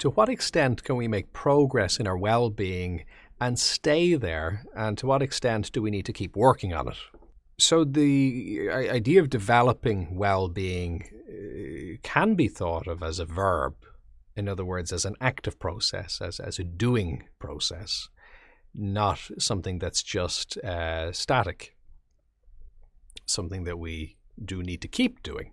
to what extent can we make progress in our well being and stay there? And to what extent do we need to keep working on it? So, the idea of developing well being uh, can be thought of as a verb. In other words, as an active process, as, as a doing process, not something that's just uh, static, something that we do need to keep doing.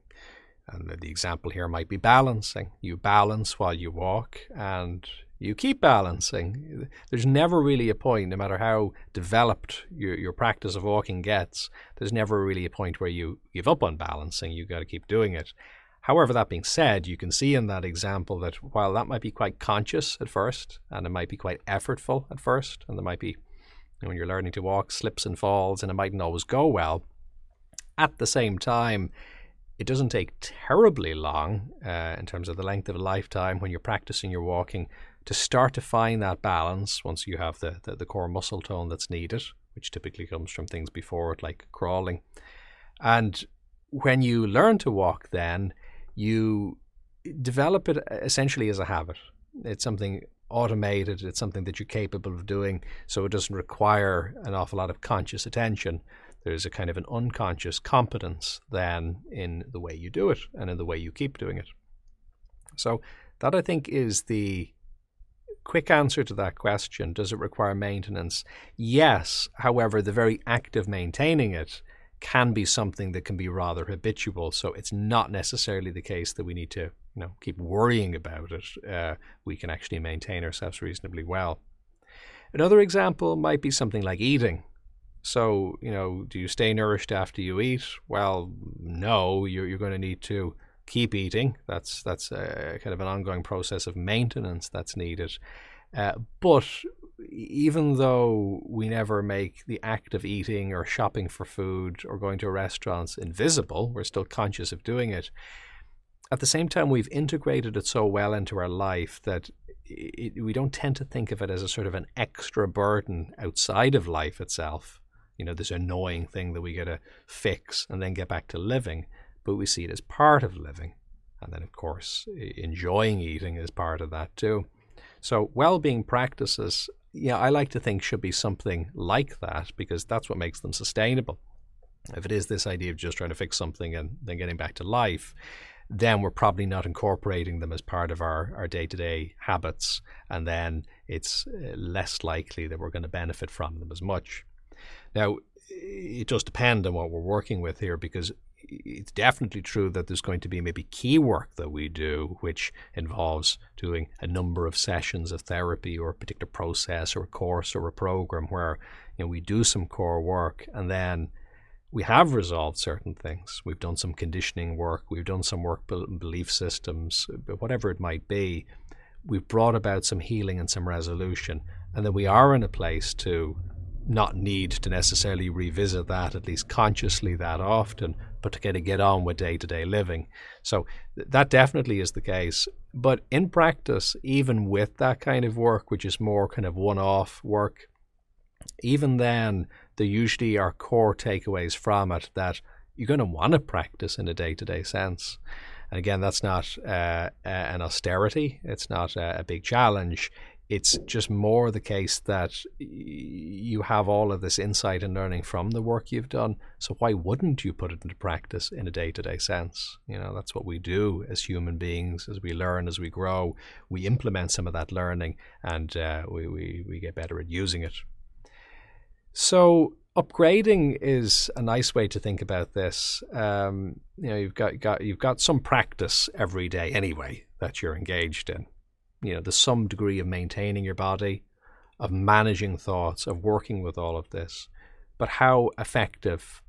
And the example here might be balancing. You balance while you walk and you keep balancing. There's never really a point, no matter how developed your, your practice of walking gets, there's never really a point where you give up on balancing. You've got to keep doing it. However, that being said, you can see in that example that while that might be quite conscious at first and it might be quite effortful at first, and there might be, when you're learning to walk, slips and falls, and it mightn't always go well, at the same time, it doesn't take terribly long uh, in terms of the length of a lifetime when you're practicing your walking to start to find that balance once you have the, the, the core muscle tone that's needed, which typically comes from things before it, like crawling. And when you learn to walk, then you develop it essentially as a habit. It's something automated, it's something that you're capable of doing, so it doesn't require an awful lot of conscious attention there's a kind of an unconscious competence then in the way you do it and in the way you keep doing it. So that I think is the quick answer to that question. Does it require maintenance? Yes. However, the very act of maintaining it can be something that can be rather habitual. So it's not necessarily the case that we need to, you know, keep worrying about it. Uh, we can actually maintain ourselves reasonably well. Another example might be something like eating. So, you know, do you stay nourished after you eat? Well, no, you're, you're going to need to keep eating. That's that's a, kind of an ongoing process of maintenance that's needed. Uh, but even though we never make the act of eating or shopping for food or going to restaurants invisible, we're still conscious of doing it. At the same time, we've integrated it so well into our life that it, we don't tend to think of it as a sort of an extra burden outside of life itself you know, this annoying thing that we got to fix and then get back to living, but we see it as part of living. And then, of course, enjoying eating is part of that too. So, well being practices, yeah, I like to think should be something like that because that's what makes them sustainable. If it is this idea of just trying to fix something and then getting back to life, then we're probably not incorporating them as part of our, our day-to-day habits and then it's uh, less likely that we're going to benefit from them as much now, it does depend on what we're working with here because it's definitely true that there's going to be maybe key work that we do, which involves doing a number of sessions of therapy or a particular process or a course or a program where you know we do some core work and then we have resolved certain things. We've done some conditioning work, we've done some work building belief systems, whatever it might be. We've brought about some healing and some resolution, and then we are in a place to not need to necessarily revisit that, at least consciously, that often, but to kind of get on with day to day living. So th- that definitely is the case. But in practice, even with that kind of work, which is more kind of one off work, even then, there usually are core takeaways from it that you're going to want to practice in a day to day sense. And again, that's not uh, an austerity, it's not a, a big challenge it's just more the case that you have all of this insight and learning from the work you've done. So why wouldn't you put it into practice in a day-to-day sense? You know, that's what we do as human beings. As we learn, as we grow, we implement some of that learning, and uh, we, we we get better at using it. So upgrading is a nice way to think about this. Um, you know, you've got, got you've got some practice every day anyway that you're engaged in you know, there's some degree of maintaining your body, of managing thoughts, of working with all of this. But how effective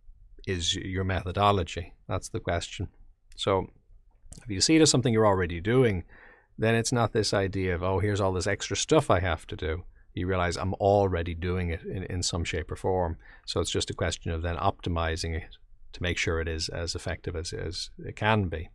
is your methodology? That's the question. So if you see it as something you're already doing, then it's not this idea of, oh, here's all this extra stuff I have to do. You realize I'm already doing it in, in some shape or form. So it's just a question of then optimizing it to make sure it is as effective as, as it can be.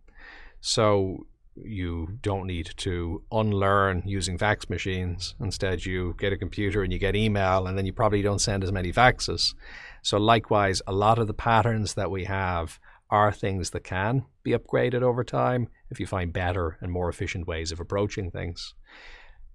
So you don't need to unlearn using fax machines. Instead, you get a computer and you get email, and then you probably don't send as many faxes. So, likewise, a lot of the patterns that we have are things that can be upgraded over time if you find better and more efficient ways of approaching things.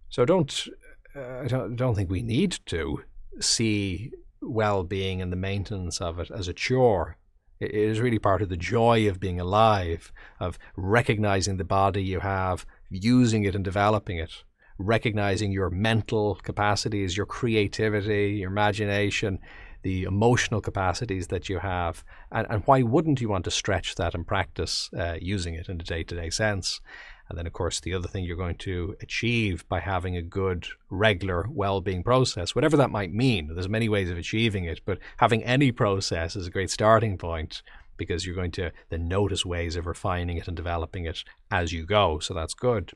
So don't uh, I don't, don't think we need to see well-being and the maintenance of it as a chore. It is really part of the joy of being alive, of recognizing the body you have, using it and developing it, recognizing your mental capacities, your creativity, your imagination, the emotional capacities that you have, and, and why wouldn't you want to stretch that and practice uh, using it in a day to day sense? And then, of course, the other thing you're going to achieve by having a good, regular well-being process, whatever that might mean. There's many ways of achieving it, but having any process is a great starting point because you're going to then notice ways of refining it and developing it as you go. So that's good.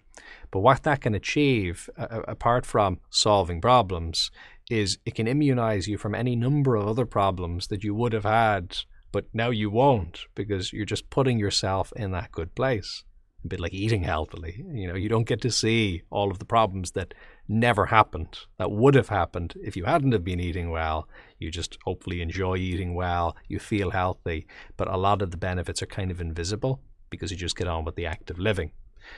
But what that can achieve, uh, apart from solving problems, is it can immunize you from any number of other problems that you would have had, but now you won't because you're just putting yourself in that good place. A bit like eating healthily. You know, you don't get to see all of the problems that never happened, that would have happened if you hadn't have been eating well. You just hopefully enjoy eating well, you feel healthy, but a lot of the benefits are kind of invisible because you just get on with the act of living.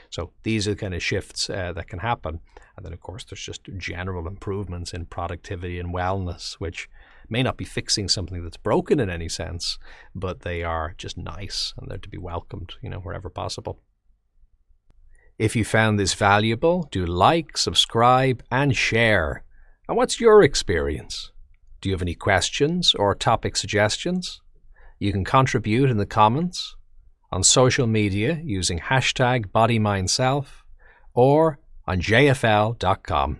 So these are the kind of shifts uh, that can happen. And then, of course, there's just general improvements in productivity and wellness, which may not be fixing something that's broken in any sense, but they are just nice and they're to be welcomed, you know, wherever possible. If you found this valuable, do like, subscribe, and share. And what's your experience? Do you have any questions or topic suggestions? You can contribute in the comments on social media using hashtag BodyMindSelf or on jfl.com.